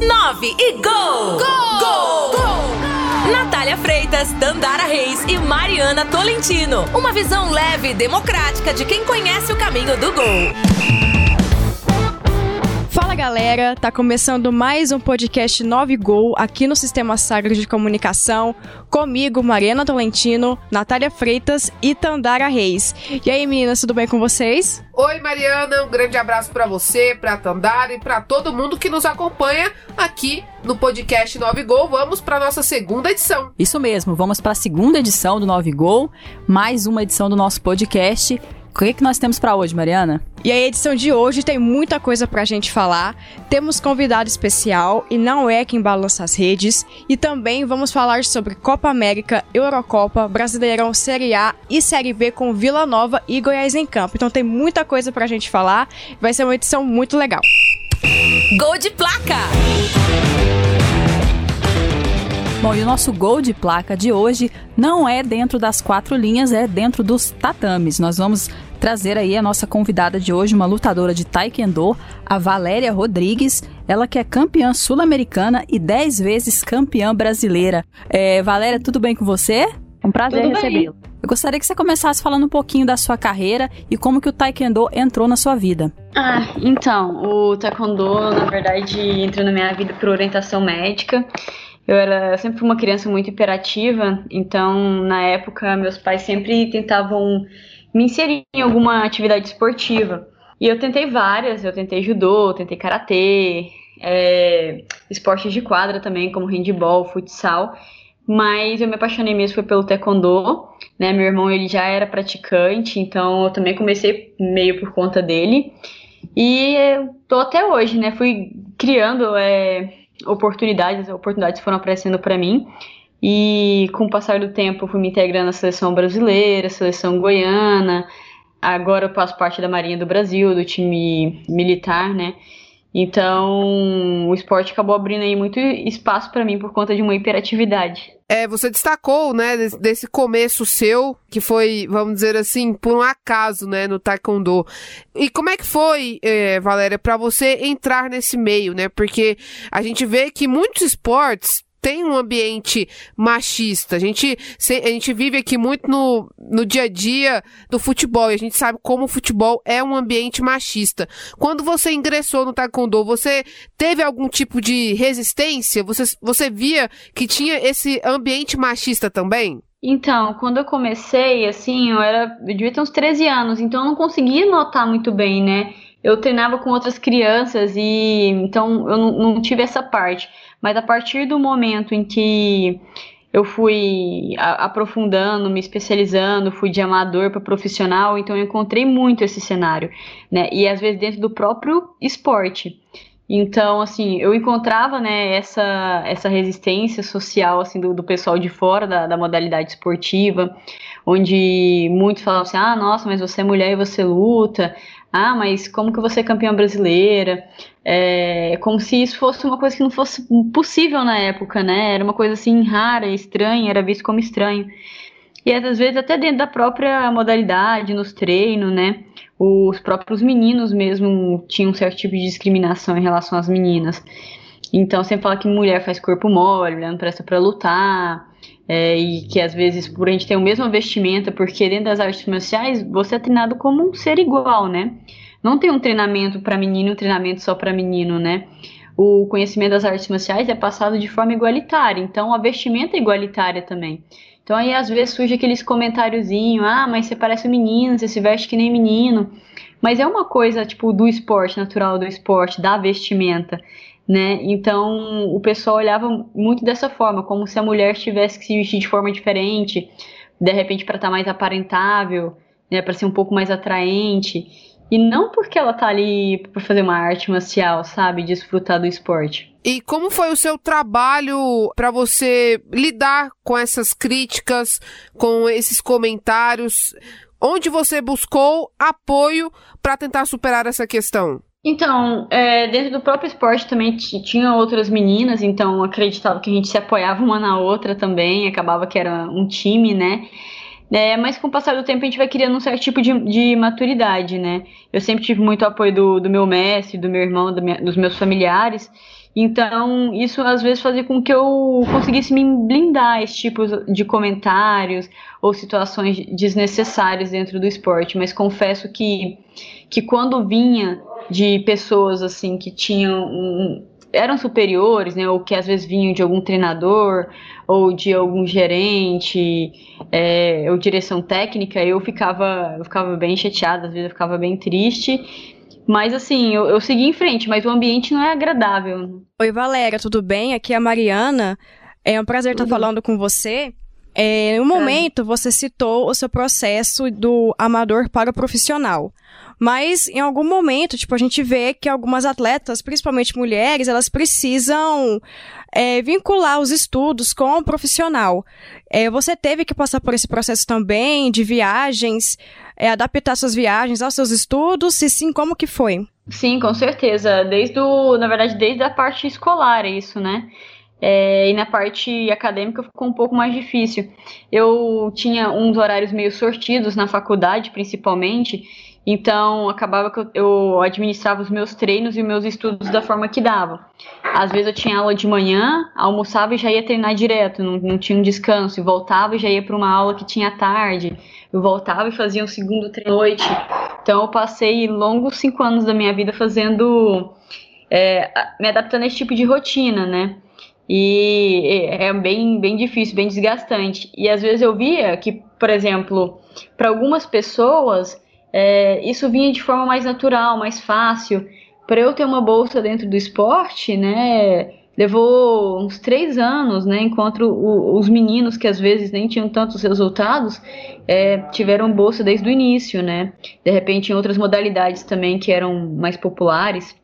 9 e gol! Gol! Gol! gol! Natália Freitas, Dandara Reis e Mariana Tolentino. Uma visão leve e democrática de quem conhece o caminho do gol. Galera, tá começando mais um podcast 9 Gol aqui no Sistema Sagro de Comunicação, comigo, Mariana Tolentino, Natália Freitas e Tandara Reis. E aí meninas, tudo bem com vocês? Oi Mariana, um grande abraço para você, pra Tandara e para todo mundo que nos acompanha aqui no podcast 9 Gol. Vamos para nossa segunda edição. Isso mesmo, vamos para a segunda edição do 9 Gol, mais uma edição do nosso podcast que, que nós temos para hoje, Mariana? E a edição de hoje tem muita coisa pra gente falar. Temos convidado especial e não é quem balança as redes. E também vamos falar sobre Copa América, Eurocopa, Brasileirão Série A e Série B com Vila Nova e Goiás em campo. Então tem muita coisa pra gente falar. Vai ser uma edição muito legal. Gol de placa! Bom, e o nosso gol de placa de hoje não é dentro das quatro linhas, é dentro dos tatames. Nós vamos trazer aí a nossa convidada de hoje, uma lutadora de taekwondo, a Valéria Rodrigues, ela que é campeã sul-americana e dez vezes campeã brasileira. É, Valéria, tudo bem com você? É um prazer recebê-lo. Eu gostaria que você começasse falando um pouquinho da sua carreira e como que o taekwondo entrou na sua vida. Ah, então, o taekwondo, na verdade, entrou na minha vida por orientação médica. Eu era sempre uma criança muito hiperativa, então na época meus pais sempre tentavam me inserir em alguma atividade esportiva. E eu tentei várias, eu tentei judô, tentei karatê, é, esportes de quadra também, como handball, futsal. Mas eu me apaixonei mesmo foi pelo taekwondo, né? Meu irmão ele já era praticante, então eu também comecei meio por conta dele. E tô até hoje, né? Fui criando é, oportunidades, oportunidades foram aparecendo para mim. E com o passar do tempo, fui me integrando à seleção brasileira, seleção goiana. Agora eu faço parte da Marinha do Brasil, do time militar, né? Então, o esporte acabou abrindo aí muito espaço para mim por conta de uma hiperatividade. É, você destacou, né, desse começo seu, que foi, vamos dizer assim, por um acaso, né, no taekwondo. E como é que foi, é, Valéria, para você entrar nesse meio, né? Porque a gente vê que muitos esportes tem um ambiente machista. A gente, a gente vive aqui muito no, no dia a dia do futebol e a gente sabe como o futebol é um ambiente machista. Quando você ingressou no Taekwondo, você teve algum tipo de resistência? Você, você via que tinha esse ambiente machista também? Então, quando eu comecei, assim, eu era. Eu devia ter uns 13 anos, então eu não conseguia notar muito bem, né? Eu treinava com outras crianças e então eu não, não tive essa parte. Mas a partir do momento em que eu fui aprofundando, me especializando, fui de amador para profissional, então eu encontrei muito esse cenário, né? E às vezes dentro do próprio esporte. Então, assim, eu encontrava, né, essa, essa resistência social, assim, do, do pessoal de fora da, da modalidade esportiva, onde muitos falavam assim, ah, nossa, mas você é mulher e você luta, ah, mas como que você é campeã brasileira? É, como se isso fosse uma coisa que não fosse possível na época, né? Era uma coisa assim rara, estranha, era visto como estranho. E às vezes até dentro da própria modalidade, nos treinos, né? Os próprios meninos mesmo tinham um certo tipo de discriminação em relação às meninas. Então sempre fala que mulher faz corpo mole, mulher não presta para lutar, é, e que às vezes por a gente ter o mesmo vestimenta, porque dentro das artes marciais você é treinado como um ser igual, né? Não tem um treinamento para menino um treinamento só para menino, né? O conhecimento das artes marciais é passado de forma igualitária, então a vestimenta é igualitária também. Então aí às vezes surge aqueles comentáriozinho, ah, mas você parece um menino, você se veste que nem menino. Mas é uma coisa, tipo, do esporte, natural do esporte, da vestimenta né? Então o pessoal olhava muito dessa forma, como se a mulher tivesse que se vestir de forma diferente, de repente para estar tá mais aparentável, né? Para ser um pouco mais atraente. E não porque ela tá ali para fazer uma arte marcial, sabe? Desfrutar do esporte. E como foi o seu trabalho para você lidar com essas críticas, com esses comentários? Onde você buscou apoio para tentar superar essa questão? Então, é, dentro do próprio esporte também tinha outras meninas, então acreditava que a gente se apoiava uma na outra também, acabava que era um time, né? É, mas com o passar do tempo a gente vai criando um certo tipo de, de maturidade, né? Eu sempre tive muito apoio do, do meu mestre, do meu irmão, do minha, dos meus familiares, Então, isso às vezes fazia com que eu conseguisse me blindar a esse tipo de comentários ou situações desnecessárias dentro do esporte. Mas confesso que, que quando vinha de pessoas assim que tinham um, eram superiores, né, ou que às vezes vinham de algum treinador ou de algum gerente é, ou direção técnica, eu ficava, eu ficava bem chateada, às vezes eu ficava bem triste mas assim, eu, eu segui em frente, mas o ambiente não é agradável. Oi, Valéria, tudo bem? Aqui é a Mariana. É um prazer estar falando com você. É, no momento, você citou o seu processo do amador para o profissional. Mas em algum momento, tipo, a gente vê que algumas atletas, principalmente mulheres, elas precisam é, vincular os estudos com o profissional. É, você teve que passar por esse processo também de viagens, é, adaptar suas viagens aos seus estudos? Se sim, como que foi? Sim, com certeza. Desde o, na verdade, desde a parte escolar, é isso, né? É, e na parte acadêmica ficou um pouco mais difícil. Eu tinha uns horários meio sortidos na faculdade, principalmente, então, acabava que eu, eu, administrava os meus treinos e os meus estudos da forma que dava. Às vezes eu tinha aula de manhã, almoçava e já ia treinar direto, não, não tinha um descanso, e voltava e já ia para uma aula que tinha tarde. Eu voltava e fazia um segundo treino à noite. Então, eu passei longos cinco anos da minha vida fazendo. É, me adaptando a esse tipo de rotina, né? E é bem, bem difícil, bem desgastante. E às vezes eu via que, por exemplo, para algumas pessoas é, isso vinha de forma mais natural, mais fácil. Para eu ter uma bolsa dentro do esporte, né, levou uns três anos, né, enquanto os meninos que às vezes nem tinham tantos resultados é, tiveram bolsa desde o início, né. De repente em outras modalidades também que eram mais populares.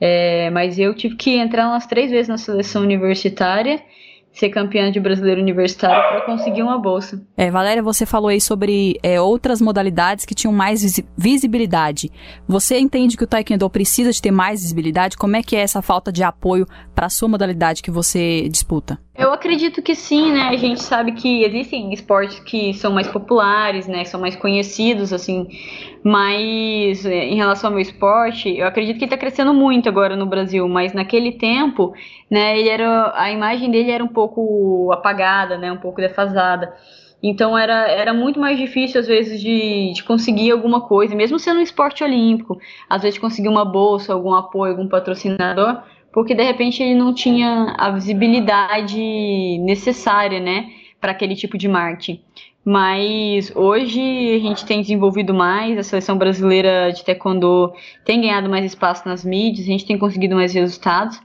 É, mas eu tive que entrar umas três vezes na seleção universitária ser campeã de brasileiro universitário para conseguir uma bolsa. É, Valéria, você falou aí sobre é, outras modalidades que tinham mais visibilidade. Você entende que o taekwondo precisa de ter mais visibilidade? Como é que é essa falta de apoio para a sua modalidade que você disputa? Eu acredito que sim, né? A gente sabe que existem esportes que são mais populares, né? São mais conhecidos, assim. Mas é, em relação ao meu esporte, eu acredito que está crescendo muito agora no Brasil. Mas naquele tempo, né? Ele era a imagem dele era um pouco apagada, né? Um pouco defasada. Então era, era muito mais difícil, às vezes, de, de conseguir alguma coisa, mesmo sendo um esporte olímpico, às vezes conseguir uma bolsa, algum apoio, algum patrocinador, porque de repente ele não tinha a visibilidade necessária, né, para aquele tipo de marketing. Mas hoje a gente tem desenvolvido mais, a seleção brasileira de taekwondo tem ganhado mais espaço nas mídias, a gente tem conseguido mais resultados.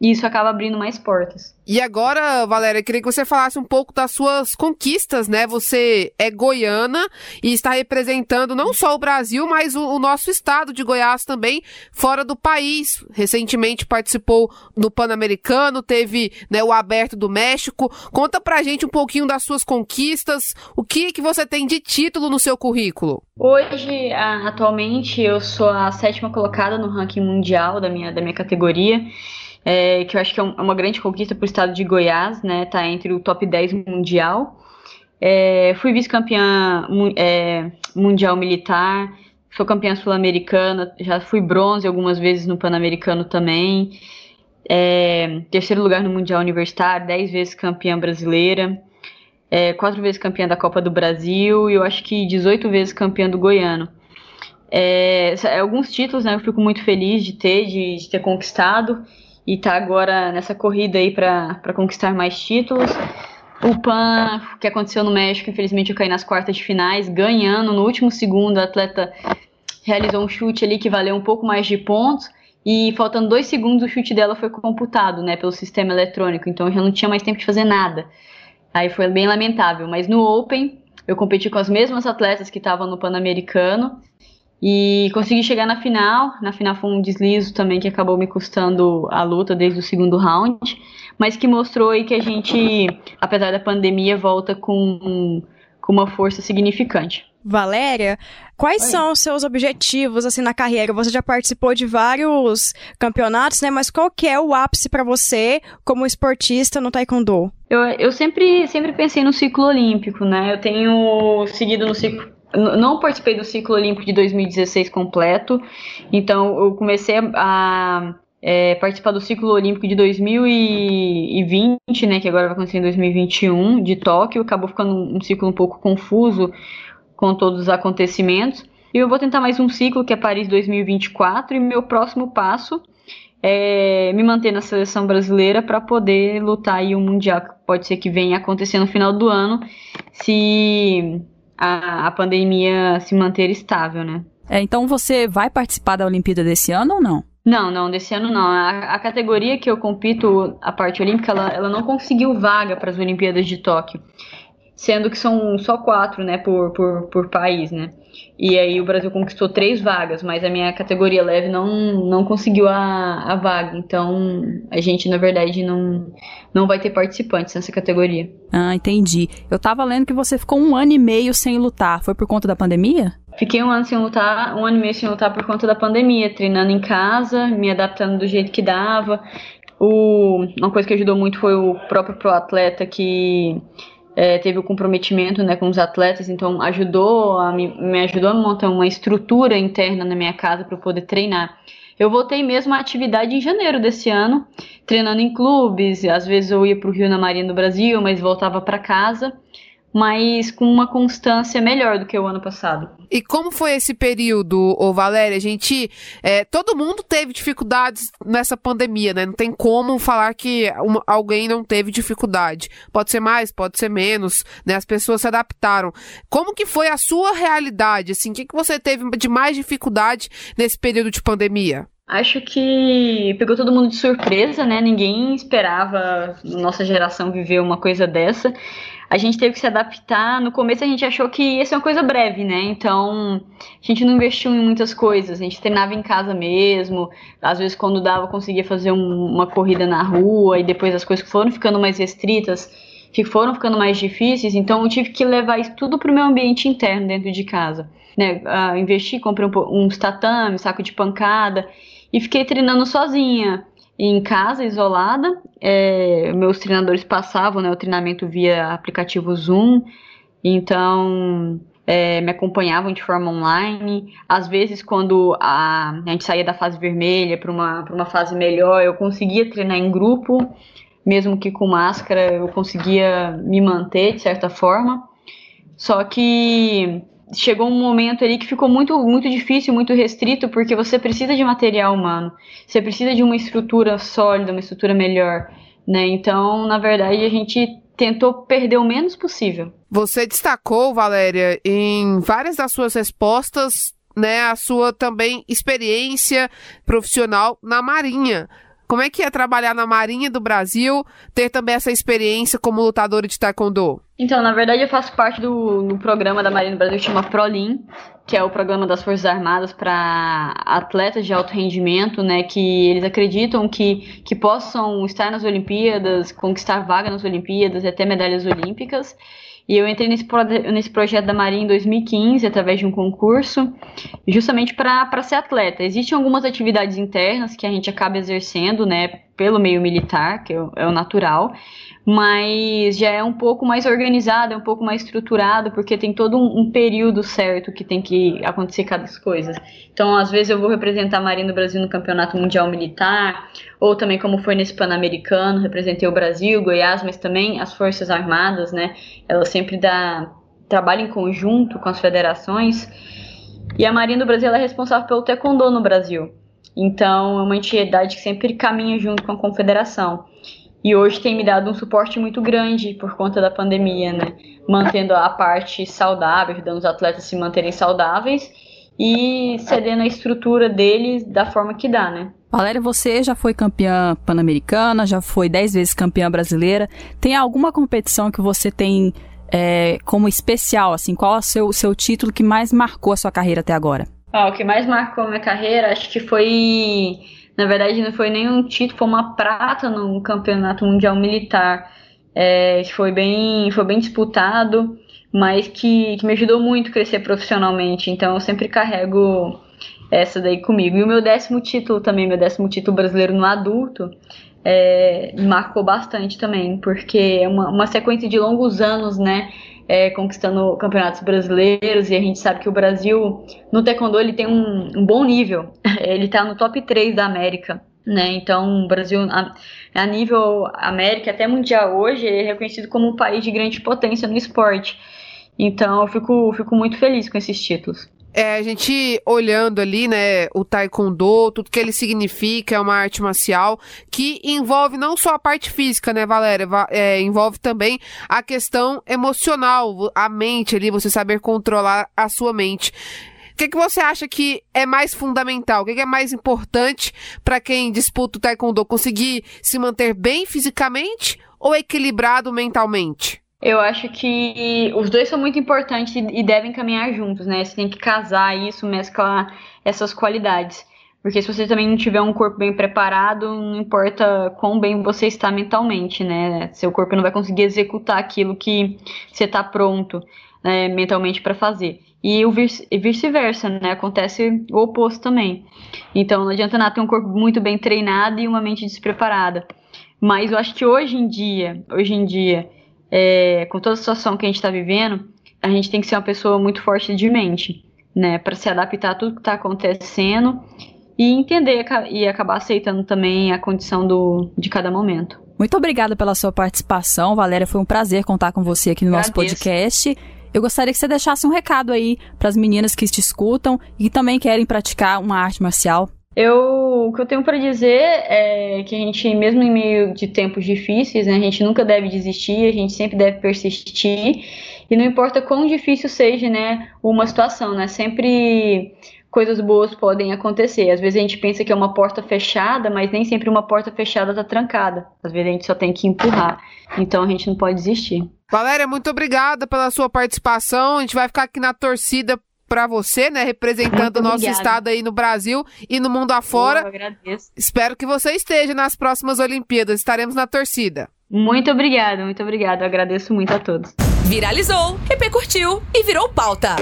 E isso acaba abrindo mais portas. E agora, Valéria, queria que você falasse um pouco das suas conquistas, né? Você é goiana e está representando não só o Brasil, mas o, o nosso estado de Goiás também, fora do país. Recentemente participou do Pan-Americano, teve né, o Aberto do México. Conta pra gente um pouquinho das suas conquistas, o que, que você tem de título no seu currículo. Hoje, atualmente, eu sou a sétima colocada no ranking mundial da minha, da minha categoria é, que eu acho que é, é uma grande conquista para o estado de Goiás, né? Tá entre o top 10 mundial. É, fui vice-campeã é, mundial militar, sou campeã sul-americana, já fui bronze algumas vezes no Pan-Americano também. É, terceiro lugar no Mundial Universitário, dez vezes campeã brasileira, é, quatro vezes campeã da Copa do Brasil e eu acho que 18 vezes campeã do Goiano. É, alguns títulos, né, eu fico muito feliz de ter, de, de ter conquistado e tá agora nessa corrida aí para conquistar mais títulos. O PAN, que aconteceu no México, infelizmente eu caí nas quartas de finais, ganhando. No último segundo, a atleta realizou um chute ali que valeu um pouco mais de pontos, e faltando dois segundos o chute dela foi computado, né, pelo sistema eletrônico, então eu já não tinha mais tempo de fazer nada. Aí foi bem lamentável, mas no Open eu competi com as mesmas atletas que estavam no Pan-Americano, e consegui chegar na final. Na final foi um deslizo também que acabou me custando a luta desde o segundo round, mas que mostrou aí que a gente, apesar da pandemia, volta com, com uma força significante. Valéria, quais Oi. são os seus objetivos assim na carreira? Você já participou de vários campeonatos, né? Mas qual que é o ápice para você como esportista no taekwondo? Eu, eu sempre, sempre pensei no ciclo olímpico, né? Eu tenho seguido no ciclo não participei do ciclo olímpico de 2016 completo, então eu comecei a, é, participar do ciclo olímpico de 2020, né, que agora vai acontecer em 2021, de Tóquio. Acabou ficando um ciclo um pouco confuso com todos os acontecimentos. E eu vou tentar mais um ciclo, que é Paris 2024, e meu próximo passo é me manter na seleção brasileira para poder lutar aí o Mundial, que pode ser que venha acontecer no final do ano, se a, a pandemia se manter estável, né? É, então você vai participar da Olimpíada desse ano ou não? Não, não, desse ano não. A, a categoria que eu compito, a parte olímpica, ela, ela não conseguiu vaga para as Olimpíadas de Tóquio sendo que são só quatro, né, por, por, por país, né. E aí o Brasil conquistou três vagas, mas a minha categoria leve não, não conseguiu a, a vaga. Então a gente, na verdade, não, não vai ter participantes nessa categoria. Ah, entendi. Eu tava lendo que você ficou um ano e meio sem lutar. Foi por conta da pandemia? Fiquei um ano sem lutar, um ano e meio sem lutar por conta da pandemia, treinando em casa, me adaptando do jeito que dava. O, uma coisa que ajudou muito foi o próprio pro atleta que é, teve o comprometimento né, com os atletas, então ajudou a me, me ajudou a montar uma estrutura interna na minha casa para poder treinar. Eu voltei mesmo à atividade em janeiro desse ano, treinando em clubes, às vezes eu ia para o Rio na Marinha do Brasil, mas voltava para casa mas com uma constância melhor do que o ano passado. E como foi esse período, ô Valéria? A gente. É, todo mundo teve dificuldades nessa pandemia, né? Não tem como falar que uma, alguém não teve dificuldade. Pode ser mais, pode ser menos, né? As pessoas se adaptaram. Como que foi a sua realidade? Assim, o que, que você teve de mais dificuldade nesse período de pandemia? Acho que pegou todo mundo de surpresa, né? Ninguém esperava nossa geração viver uma coisa dessa a gente teve que se adaptar. No começo a gente achou que ia ser uma coisa breve, né? Então a gente não investiu em muitas coisas. A gente treinava em casa mesmo. Às vezes, quando dava, conseguia fazer um, uma corrida na rua. E depois as coisas foram ficando mais restritas, foram ficando mais difíceis. Então eu tive que levar isso tudo para o meu ambiente interno dentro de casa. Né? Uh, investi, comprei um, uns tatame, saco de pancada. E fiquei treinando sozinha em casa, isolada. É, meus treinadores passavam né, o treinamento via aplicativo Zoom, então é, me acompanhavam de forma online. Às vezes, quando a, a gente saía da fase vermelha para uma, uma fase melhor, eu conseguia treinar em grupo, mesmo que com máscara, eu conseguia me manter de certa forma. Só que chegou um momento ali que ficou muito, muito difícil, muito restrito, porque você precisa de material humano, você precisa de uma estrutura sólida, uma estrutura melhor, né? Então, na verdade, a gente tentou perder o menos possível. Você destacou, Valéria, em várias das suas respostas, né, a sua também experiência profissional na Marinha. Como é que é trabalhar na Marinha do Brasil, ter também essa experiência como lutadora de taekwondo? Então, na verdade, eu faço parte do, do programa da Marinha do Brasil que chama ProLin, que é o programa das Forças Armadas para atletas de alto rendimento, né, que eles acreditam que, que possam estar nas Olimpíadas, conquistar vaga nas Olimpíadas e até medalhas olímpicas. E eu entrei nesse, nesse projeto da Marinha em 2015, através de um concurso, justamente para ser atleta. Existem algumas atividades internas que a gente acaba exercendo, né, pelo meio militar, que é o, é o natural, mas já é um pouco mais organizado, é um pouco mais estruturado, porque tem todo um, um, período certo que tem que acontecer cada coisa. Então, às vezes eu vou representar a Marinha do Brasil no Campeonato Mundial Militar, ou também como foi nesse Pan-Americano, representei o Brasil, Goiás, mas também as Forças Armadas, né? Elas sempre dá trabalham em conjunto com as federações. E a Marinha do Brasil é responsável pelo taekwondo no Brasil. Então, é uma entidade que sempre caminha junto com a confederação. E hoje tem me dado um suporte muito grande por conta da pandemia, né? Mantendo a parte saudável, ajudando os atletas a se manterem saudáveis e cedendo a estrutura deles da forma que dá, né? Valéria, você já foi campeã pan-americana, já foi dez vezes campeã brasileira. Tem alguma competição que você tem é, como especial, assim? Qual é o seu, seu título que mais marcou a sua carreira até agora? O que mais marcou minha carreira, acho que foi na verdade, não foi nenhum título, foi uma prata no campeonato mundial militar. É, foi bem, foi bem disputado, mas que, que me ajudou muito a crescer profissionalmente. Então, eu sempre carrego essa daí comigo. E o meu décimo título também, meu décimo título brasileiro no adulto, é, marcou bastante também, porque é uma, uma sequência de longos anos, né? É, conquistando campeonatos brasileiros e a gente sabe que o Brasil no taekwondo ele tem um, um bom nível. Ele está no top 3 da América. Né? Então, o Brasil, a, a nível América, até mundial hoje, é reconhecido como um país de grande potência no esporte. Então, eu fico, fico muito feliz com esses títulos. É, a gente olhando ali, né, o taekwondo, tudo que ele significa, é uma arte marcial que envolve não só a parte física, né, Valéria, é, envolve também a questão emocional, a mente ali, você saber controlar a sua mente. O que, que você acha que é mais fundamental? O que, que é mais importante para quem disputa o taekwondo? Conseguir se manter bem fisicamente ou equilibrado mentalmente? Eu acho que os dois são muito importantes e devem caminhar juntos, né? Você tem que casar isso, mesclar essas qualidades. Porque se você também não tiver um corpo bem preparado, não importa quão bem você está mentalmente, né? Seu corpo não vai conseguir executar aquilo que você está pronto né, mentalmente para fazer. E o vice-versa, né? Acontece o oposto também. Então não adianta nada ter um corpo muito bem treinado e uma mente despreparada. Mas eu acho que hoje em dia, hoje em dia, é, com toda a situação que a gente está vivendo, a gente tem que ser uma pessoa muito forte de mente, né, para se adaptar a tudo que está acontecendo e entender e acabar aceitando também a condição do, de cada momento. Muito obrigada pela sua participação, Valéria. Foi um prazer contar com você aqui no Agradeço. nosso podcast. Eu gostaria que você deixasse um recado aí para as meninas que te escutam e que também querem praticar uma arte marcial. Eu, o que eu tenho para dizer é que a gente, mesmo em meio de tempos difíceis, né, a gente nunca deve desistir, a gente sempre deve persistir, e não importa quão difícil seja, né, uma situação, né, sempre coisas boas podem acontecer. Às vezes a gente pensa que é uma porta fechada, mas nem sempre uma porta fechada está trancada. Às vezes a gente só tem que empurrar. Então a gente não pode desistir. Valéria, muito obrigada pela sua participação. A gente vai ficar aqui na torcida para você, né, representando o nosso estado aí no Brasil e no mundo afora. Eu agradeço. Espero que você esteja nas próximas Olimpíadas. Estaremos na torcida. Muito obrigada, muito obrigada. Eu agradeço muito a todos. Viralizou, repercutiu e virou pauta.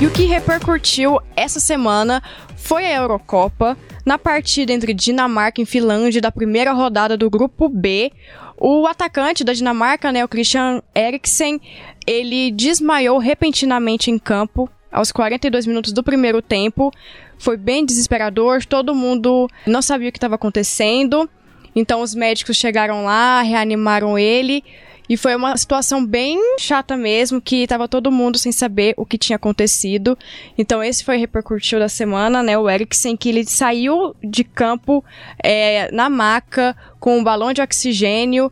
E o que repercutiu essa semana foi a Eurocopa. Na partida entre Dinamarca e Finlândia da primeira rodada do Grupo B, o atacante da Dinamarca, né, o Christian Eriksen, ele desmaiou repentinamente em campo aos 42 minutos do primeiro tempo. Foi bem desesperador, todo mundo não sabia o que estava acontecendo. Então os médicos chegaram lá, reanimaram ele. E foi uma situação bem chata mesmo, que tava todo mundo sem saber o que tinha acontecido. Então esse foi repercutiu da semana, né? O Eriksen, que ele saiu de campo é, na maca com um balão de oxigênio.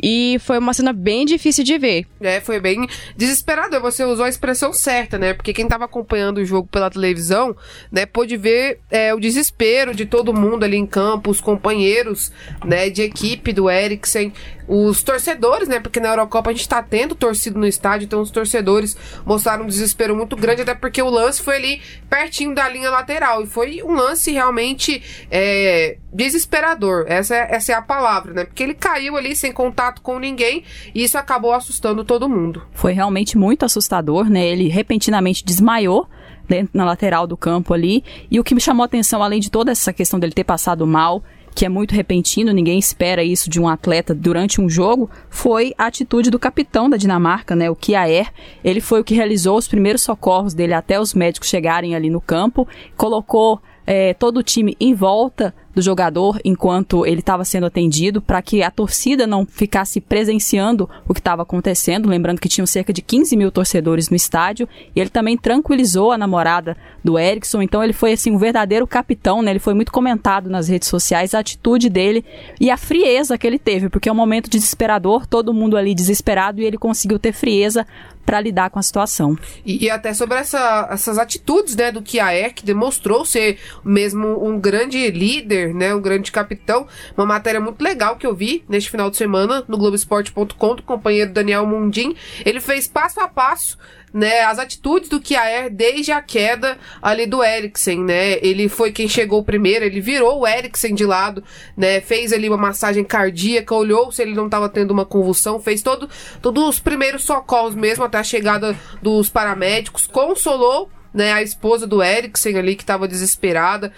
E foi uma cena bem difícil de ver. É, foi bem desesperador. Você usou a expressão certa, né? Porque quem estava acompanhando o jogo pela televisão, né, pôde ver é, o desespero de todo mundo ali em campo, os companheiros, né, de equipe do Eriksen, os torcedores, né? Porque na Eurocopa a gente tá tendo torcido no estádio, então os torcedores mostraram um desespero muito grande, até porque o lance foi ali pertinho da linha lateral. E foi um lance realmente é, desesperador. Essa é, essa é a palavra, né? Porque ele caiu ali sem contato com ninguém e isso acabou assustando todo mundo. Foi realmente muito assustador, né? Ele repentinamente desmaiou dentro na lateral do campo ali. E o que me chamou a atenção, além de toda essa questão dele ter passado mal, que é muito repentino, ninguém espera isso de um atleta durante um jogo, foi a atitude do capitão da Dinamarca, né, o Kjaer. Ele foi o que realizou os primeiros socorros dele até os médicos chegarem ali no campo, colocou é, todo o time em volta do jogador enquanto ele estava sendo atendido, para que a torcida não ficasse presenciando o que estava acontecendo. Lembrando que tinham cerca de 15 mil torcedores no estádio. E ele também tranquilizou a namorada do Erickson. Então ele foi assim um verdadeiro capitão, né? Ele foi muito comentado nas redes sociais a atitude dele e a frieza que ele teve, porque é um momento desesperador, todo mundo ali desesperado e ele conseguiu ter frieza para lidar com a situação. E, e até sobre essa, essas atitudes, né, do Kiaer, que demonstrou ser mesmo um grande líder, né, um grande capitão. Uma matéria muito legal que eu vi neste final de semana no Globoesporte.com do companheiro Daniel Mundim. Ele fez passo a passo né, as atitudes do Kiaer desde a queda ali do Eriksen, né? Ele foi quem chegou primeiro, ele virou o Eriksen de lado, né? Fez ali uma massagem cardíaca, olhou se ele não estava tendo uma convulsão, fez todo, todos os primeiros socorros mesmo até a chegada dos paramédicos, consolou né, a esposa do Eriksen ali que estava desesperada.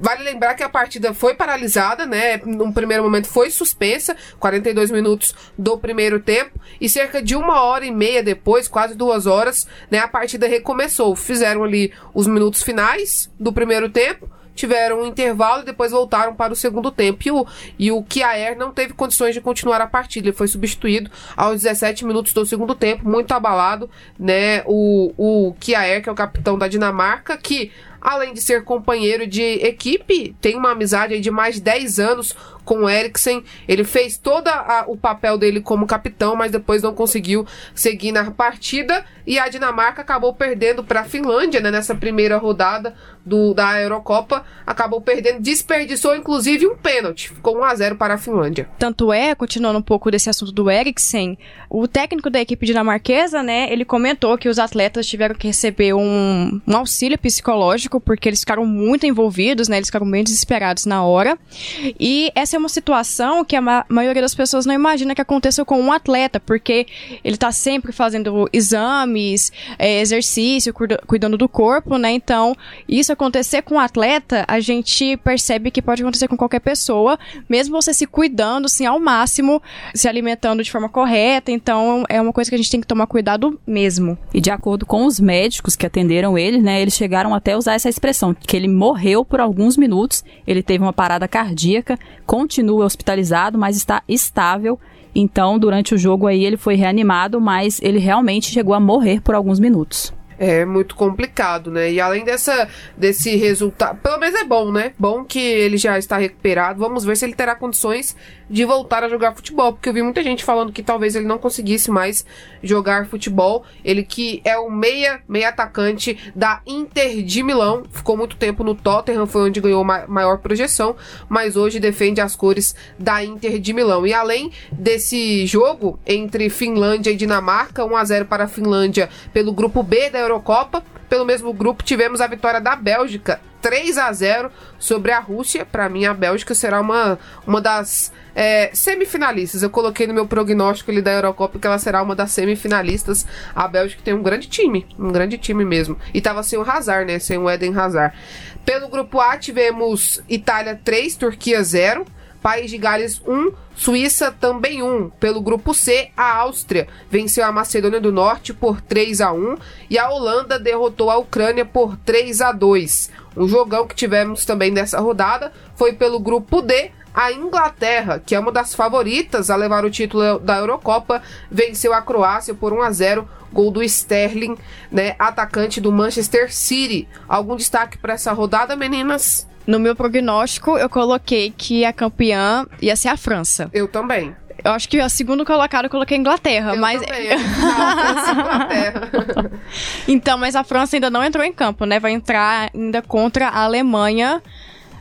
Vale lembrar que a partida foi paralisada, né? Num primeiro momento foi suspensa, 42 minutos do primeiro tempo e cerca de uma hora e meia depois, quase duas horas, né, a partida recomeçou. Fizeram ali os minutos finais do primeiro tempo tiveram um intervalo e depois voltaram para o segundo tempo. E o, e o Kiaer não teve condições de continuar a partida. Ele foi substituído aos 17 minutos do segundo tempo, muito abalado, né? O, o Kiaer, que é o capitão da Dinamarca, que além de ser companheiro de equipe, tem uma amizade de mais de 10 anos com o Eriksen. Ele fez todo o papel dele como capitão, mas depois não conseguiu seguir na partida. E a Dinamarca acabou perdendo para a Finlândia né, nessa primeira rodada do, da Eurocopa. Acabou perdendo, desperdiçou inclusive um pênalti. Ficou 1 a 0 para a Finlândia. Tanto é, continuando um pouco desse assunto do Eriksen, o técnico da equipe dinamarquesa, né, ele comentou que os atletas tiveram que receber um, um auxílio psicológico porque eles ficaram muito envolvidos, né, eles ficaram bem desesperados na hora. E essa é uma situação que a ma maioria das pessoas não imagina que aconteça com um atleta, porque ele está sempre fazendo exames, é, exercício, cuidando do corpo, né? Então, isso acontecer com um atleta, a gente percebe que pode acontecer com qualquer pessoa, mesmo você se cuidando, assim, ao máximo, se alimentando de forma correta. Então, é uma coisa que a gente tem que tomar cuidado mesmo. E de acordo com os médicos que atenderam ele, né, eles chegaram até a usar essa expressão, que ele morreu por alguns minutos, ele teve uma parada cardíaca, continua hospitalizado, mas está estável. Então, durante o jogo aí, ele foi reanimado, mas ele realmente chegou a morrer por alguns minutos. É muito complicado, né? E além dessa, desse resultado, pelo menos é bom, né? Bom que ele já está recuperado. Vamos ver se ele terá condições de voltar a jogar futebol, porque eu vi muita gente falando que talvez ele não conseguisse mais jogar futebol. Ele que é o meia, meia atacante da Inter de Milão, ficou muito tempo no Tottenham, foi onde ganhou ma maior projeção, mas hoje defende as cores da Inter de Milão. E além desse jogo entre Finlândia e Dinamarca, 1 a 0 para a Finlândia pelo grupo B da Eurocopa. Pelo mesmo grupo, tivemos a vitória da Bélgica 3 a 0 sobre a Rússia. Para mim, a Bélgica será uma, uma das é, semifinalistas. Eu coloquei no meu prognóstico ali da Eurocopa que ela será uma das semifinalistas. A Bélgica tem um grande time, um grande time mesmo. E tava sem o Hazard, né? Sem o Eden Hazard. Pelo grupo A, tivemos Itália 3, Turquia 0. País de Gales 1, Suíça também 1. Pelo grupo C, a Áustria venceu a Macedônia do Norte por 3 a 1 e a Holanda derrotou a Ucrânia por 3 a 2. Um jogão que tivemos também nessa rodada foi pelo grupo D. A Inglaterra, que é uma das favoritas a levar o título da Eurocopa, venceu a Croácia por 1 a 0 gol do Sterling, né, atacante do Manchester City. Algum destaque para essa rodada, meninas? No meu prognóstico, eu coloquei que a campeã ia ser a França. Eu também. Eu acho que a segundo colocado eu coloquei a Inglaterra, eu mas. Também, eu Inglaterra. então, mas a França ainda não entrou em campo, né? Vai entrar ainda contra a Alemanha.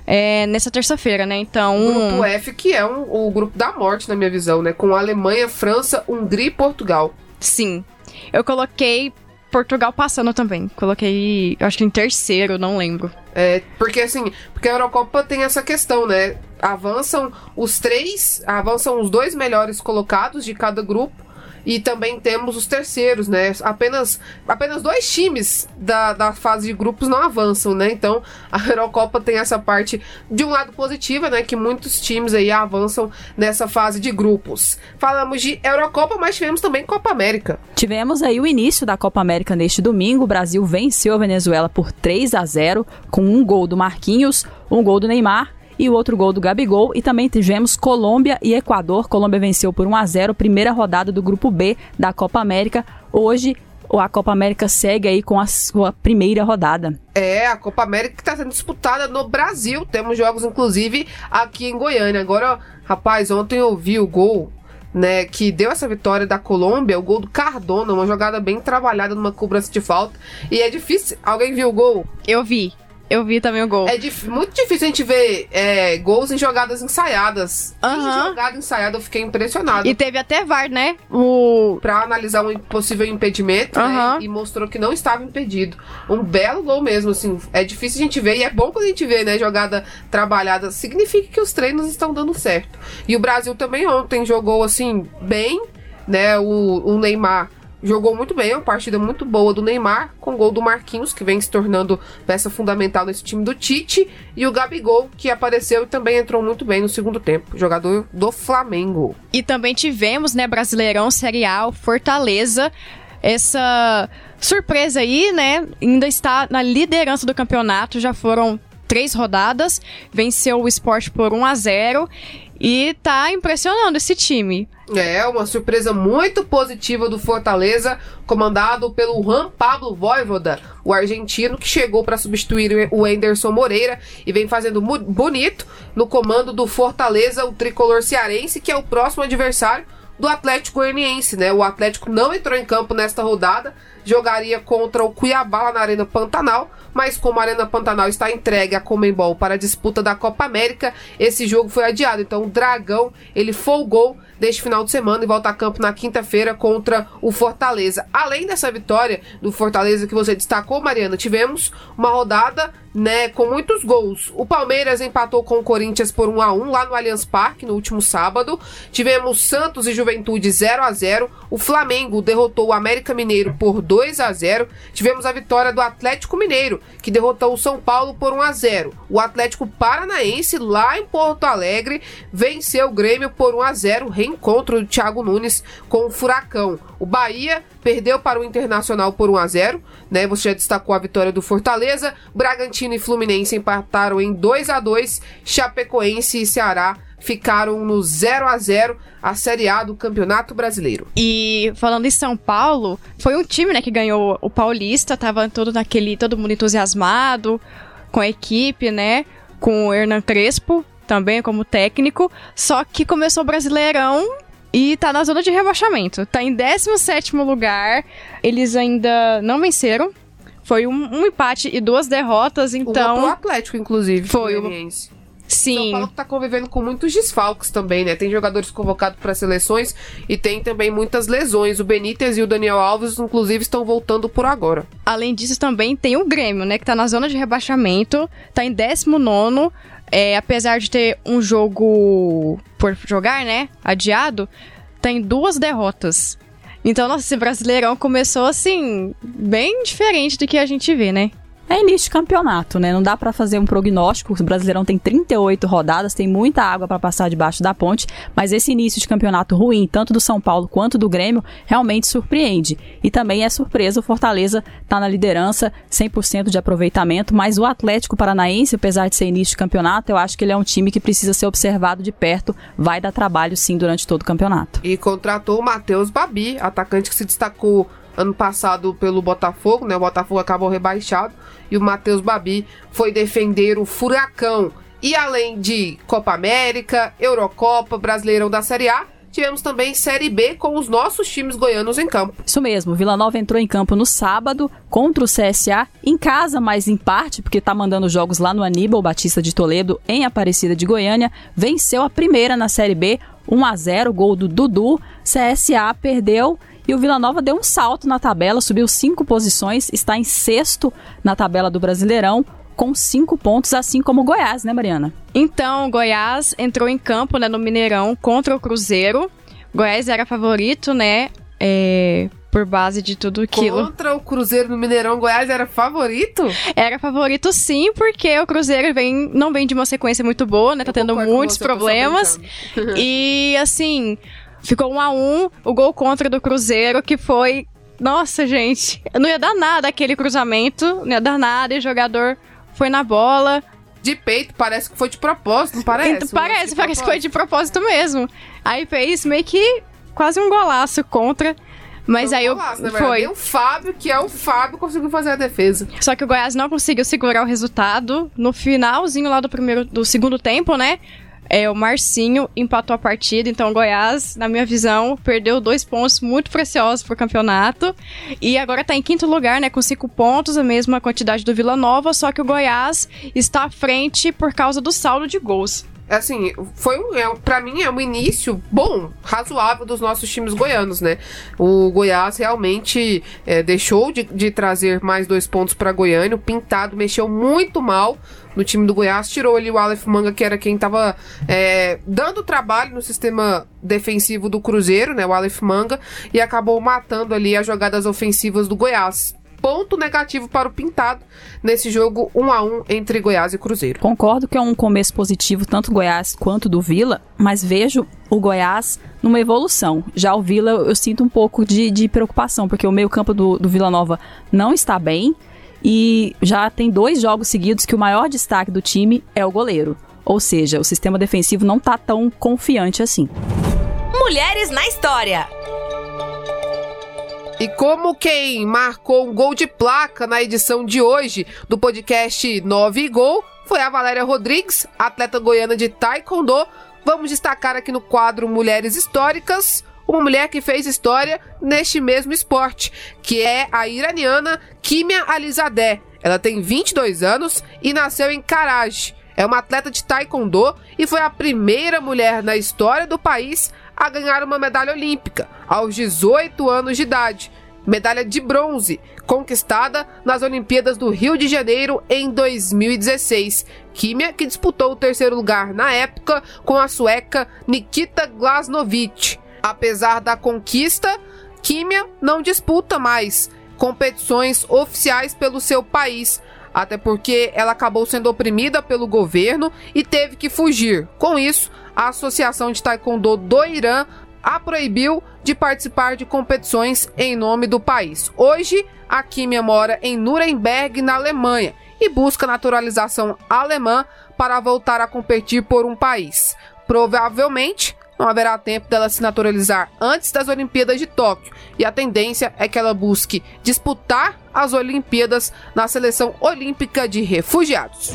É, nessa terça-feira, né? Então. Grupo F, que é um, o grupo da morte, na minha visão, né? Com Alemanha, França, Hungria e Portugal. Sim. Eu coloquei Portugal passando também. Coloquei, acho que em terceiro, não lembro. É, porque assim, porque a Eurocopa tem essa questão, né? Avançam os três, avançam os dois melhores colocados de cada grupo e também temos os terceiros, né? Apenas, apenas dois times da, da fase de grupos não avançam, né? Então a Eurocopa tem essa parte de um lado positiva, né? Que muitos times aí avançam nessa fase de grupos. Falamos de Eurocopa, mas tivemos também Copa América. Tivemos aí o início da Copa América neste domingo. O Brasil venceu a Venezuela por 3 a 0 com um gol do Marquinhos, um gol do Neymar e o outro gol do Gabigol. E também tivemos Colômbia e Equador. Colômbia venceu por 1 a 0 primeira rodada do Grupo B da Copa América. Hoje a Copa América segue aí com a sua primeira rodada. É, a Copa América que está sendo disputada no Brasil. Temos jogos, inclusive, aqui em Goiânia. Agora, rapaz, ontem eu vi o gol né, que deu essa vitória da Colômbia, o gol do Cardona, uma jogada bem trabalhada numa cobrança de falta. E é difícil. Alguém viu o gol? Eu vi. Eu vi também o gol. É dif muito difícil a gente ver é, gols em jogadas ensaiadas. Uhum. Em jogada ensaiada eu fiquei impressionado. E teve até VAR, né? O... Pra analisar um possível impedimento, uhum. né? E mostrou que não estava impedido. Um belo gol mesmo, assim. É difícil a gente ver e é bom quando a gente vê, né? Jogada trabalhada. Significa que os treinos estão dando certo. E o Brasil também ontem jogou, assim, bem, né? O, o Neymar jogou muito bem, uma partida muito boa do Neymar, com gol do Marquinhos, que vem se tornando peça fundamental nesse time do Tite, e o Gabigol, que apareceu e também entrou muito bem no segundo tempo, jogador do Flamengo. E também tivemos, né, Brasileirão Série A, Fortaleza, essa surpresa aí, né, ainda está na liderança do campeonato, já foram três rodadas, venceu o esporte por 1 a 0 e tá impressionando esse time. É, uma surpresa muito positiva do Fortaleza, comandado pelo Juan Pablo Voivoda, o argentino que chegou para substituir o Anderson Moreira e vem fazendo bonito no comando do Fortaleza, o tricolor cearense, que é o próximo adversário do Atlético Goianiense, né? O Atlético não entrou em campo nesta rodada, jogaria contra o Cuiabá lá na Arena Pantanal, mas como a Arena Pantanal está entregue à Comembol para a disputa da Copa América, esse jogo foi adiado. Então o Dragão, ele folgou deste final de semana e volta a campo na quinta-feira contra o Fortaleza. Além dessa vitória do Fortaleza que você destacou, Mariana, tivemos uma rodada né, com muitos gols. O Palmeiras empatou com o Corinthians por 1 a 1 lá no Allianz Parque no último sábado. Tivemos Santos e Juventude 0 a 0. O Flamengo derrotou o América Mineiro por 2 a 0. Tivemos a vitória do Atlético Mineiro, que derrotou o São Paulo por 1 a 0. O Atlético Paranaense lá em Porto Alegre venceu o Grêmio por 1 a 0. Reencontro do Thiago Nunes com o Furacão. O Bahia perdeu para o Internacional por 1 a 0, né? Você já destacou a vitória do Fortaleza. Bragantino e Fluminense empataram em 2 a 2. Chapecoense e Ceará ficaram no 0 a 0 a Série A do Campeonato Brasileiro. E falando em São Paulo, foi um time, né, que ganhou o Paulista, tava todo naquele, todo mundo entusiasmado com a equipe, né, com o Hernan Crespo também como técnico, só que começou o Brasileirão e tá na zona de rebaixamento. Tá em 17 lugar. Eles ainda não venceram. Foi um, um, empate e duas derrotas, então. O Atlético, inclusive. Foi o. Sim. São Paulo tá convivendo com muitos desfalques também, né? Tem jogadores convocados para seleções e tem também muitas lesões. O Benítez e o Daniel Alves, inclusive, estão voltando por agora. Além disso, também tem o Grêmio, né? Que tá na zona de rebaixamento, tá em 19 é, apesar de ter um jogo por jogar, né, adiado, tem duas derrotas. Então, nossa, esse Brasileirão começou assim, bem diferente do que a gente vê, né? É início de campeonato, né? Não dá para fazer um prognóstico. O Brasileirão tem 38 rodadas, tem muita água para passar debaixo da ponte, mas esse início de campeonato ruim, tanto do São Paulo quanto do Grêmio, realmente surpreende. E também é surpresa o Fortaleza tá na liderança, 100% de aproveitamento, mas o Atlético Paranaense, apesar de ser início de campeonato, eu acho que ele é um time que precisa ser observado de perto, vai dar trabalho sim durante todo o campeonato. E contratou o Matheus Babi, atacante que se destacou ano passado pelo Botafogo, né? O Botafogo acabou rebaixado e o Matheus Babi foi defender o Furacão. E além de Copa América, Eurocopa, Brasileirão da Série A, tivemos também Série B com os nossos times goianos em campo. Isso mesmo, Vila Nova entrou em campo no sábado contra o CSA, em casa, mas em parte, porque está mandando jogos lá no Aníbal Batista de Toledo, em Aparecida de Goiânia, venceu a primeira na Série B, 1 a 0 gol do Dudu. CSA perdeu e o Vila Nova deu um salto na tabela, subiu cinco posições, está em sexto na tabela do Brasileirão, com cinco pontos, assim como o Goiás, né, Mariana? Então, Goiás entrou em campo né, no Mineirão contra o Cruzeiro. Goiás era favorito, né? É, por base de tudo aquilo. Contra o Cruzeiro no Mineirão, Goiás era favorito? Era favorito sim, porque o Cruzeiro vem, não vem de uma sequência muito boa, né? Tá tendo muitos problemas. e assim, Ficou um a um, o gol contra do Cruzeiro, que foi. Nossa, gente. Não ia dar nada aquele cruzamento, não ia dar nada, e o jogador foi na bola. De peito, parece que foi de propósito, não parece? Então, parece, parece que foi de propósito mesmo. Aí fez meio que quase um golaço contra. Mas foi um aí golaço, foi. o Fábio, que é o Fábio, conseguiu fazer a defesa. Só que o Goiás não conseguiu segurar o resultado. No finalzinho lá do primeiro do segundo tempo, né? É, o Marcinho empatou a partida, então o Goiás, na minha visão, perdeu dois pontos muito preciosos pro campeonato. E agora tá em quinto lugar, né? Com cinco pontos, a mesma quantidade do Vila Nova, só que o Goiás está à frente por causa do saldo de gols assim, foi um, é, para mim é um início bom, razoável dos nossos times goianos, né? O Goiás realmente é, deixou de, de, trazer mais dois pontos para Goiânia. O Pintado mexeu muito mal no time do Goiás, tirou ali o Aleph Manga, que era quem estava é, dando trabalho no sistema defensivo do Cruzeiro, né? O Aleph Manga, e acabou matando ali as jogadas ofensivas do Goiás ponto negativo para o Pintado nesse jogo 1 a 1 entre Goiás e Cruzeiro. Concordo que é um começo positivo tanto do Goiás quanto do Vila, mas vejo o Goiás numa evolução. Já o Vila eu sinto um pouco de, de preocupação, porque o meio campo do, do Vila Nova não está bem. e já tem dois jogos seguidos que o maior destaque do time é o goleiro. Ou seja, o sistema defensivo não tá tão confiante assim. Mulheres na história. E como quem marcou um gol de placa na edição de hoje do podcast 9 Gol foi a Valéria Rodrigues, atleta goiana de Taekwondo. Vamos destacar aqui no quadro Mulheres Históricas uma mulher que fez história neste mesmo esporte, que é a iraniana Kimia Alizadeh. Ela tem 22 anos e nasceu em Karaj. É uma atleta de taekwondo e foi a primeira mulher na história do país a ganhar uma medalha olímpica aos 18 anos de idade. Medalha de bronze, conquistada nas Olimpíadas do Rio de Janeiro em 2016. Kimia que disputou o terceiro lugar na época com a sueca Nikita Glasnovic. Apesar da conquista, Kimia não disputa mais competições oficiais pelo seu país, até porque ela acabou sendo oprimida pelo governo e teve que fugir. Com isso, a Associação de Taekwondo do Irã a proibiu de participar de competições em nome do país. Hoje, a Kimia mora em Nuremberg, na Alemanha, e busca naturalização alemã para voltar a competir por um país. Provavelmente, não haverá tempo dela se naturalizar antes das Olimpíadas de Tóquio, e a tendência é que ela busque disputar as Olimpíadas na seleção olímpica de refugiados.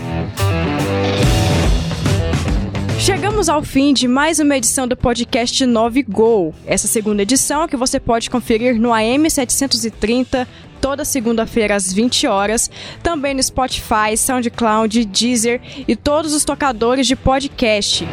Chegamos ao fim de mais uma edição do podcast 9 Gol. Essa segunda edição que você pode conferir no AM 730 toda segunda-feira às 20 horas, também no Spotify, SoundCloud, Deezer e todos os tocadores de podcast.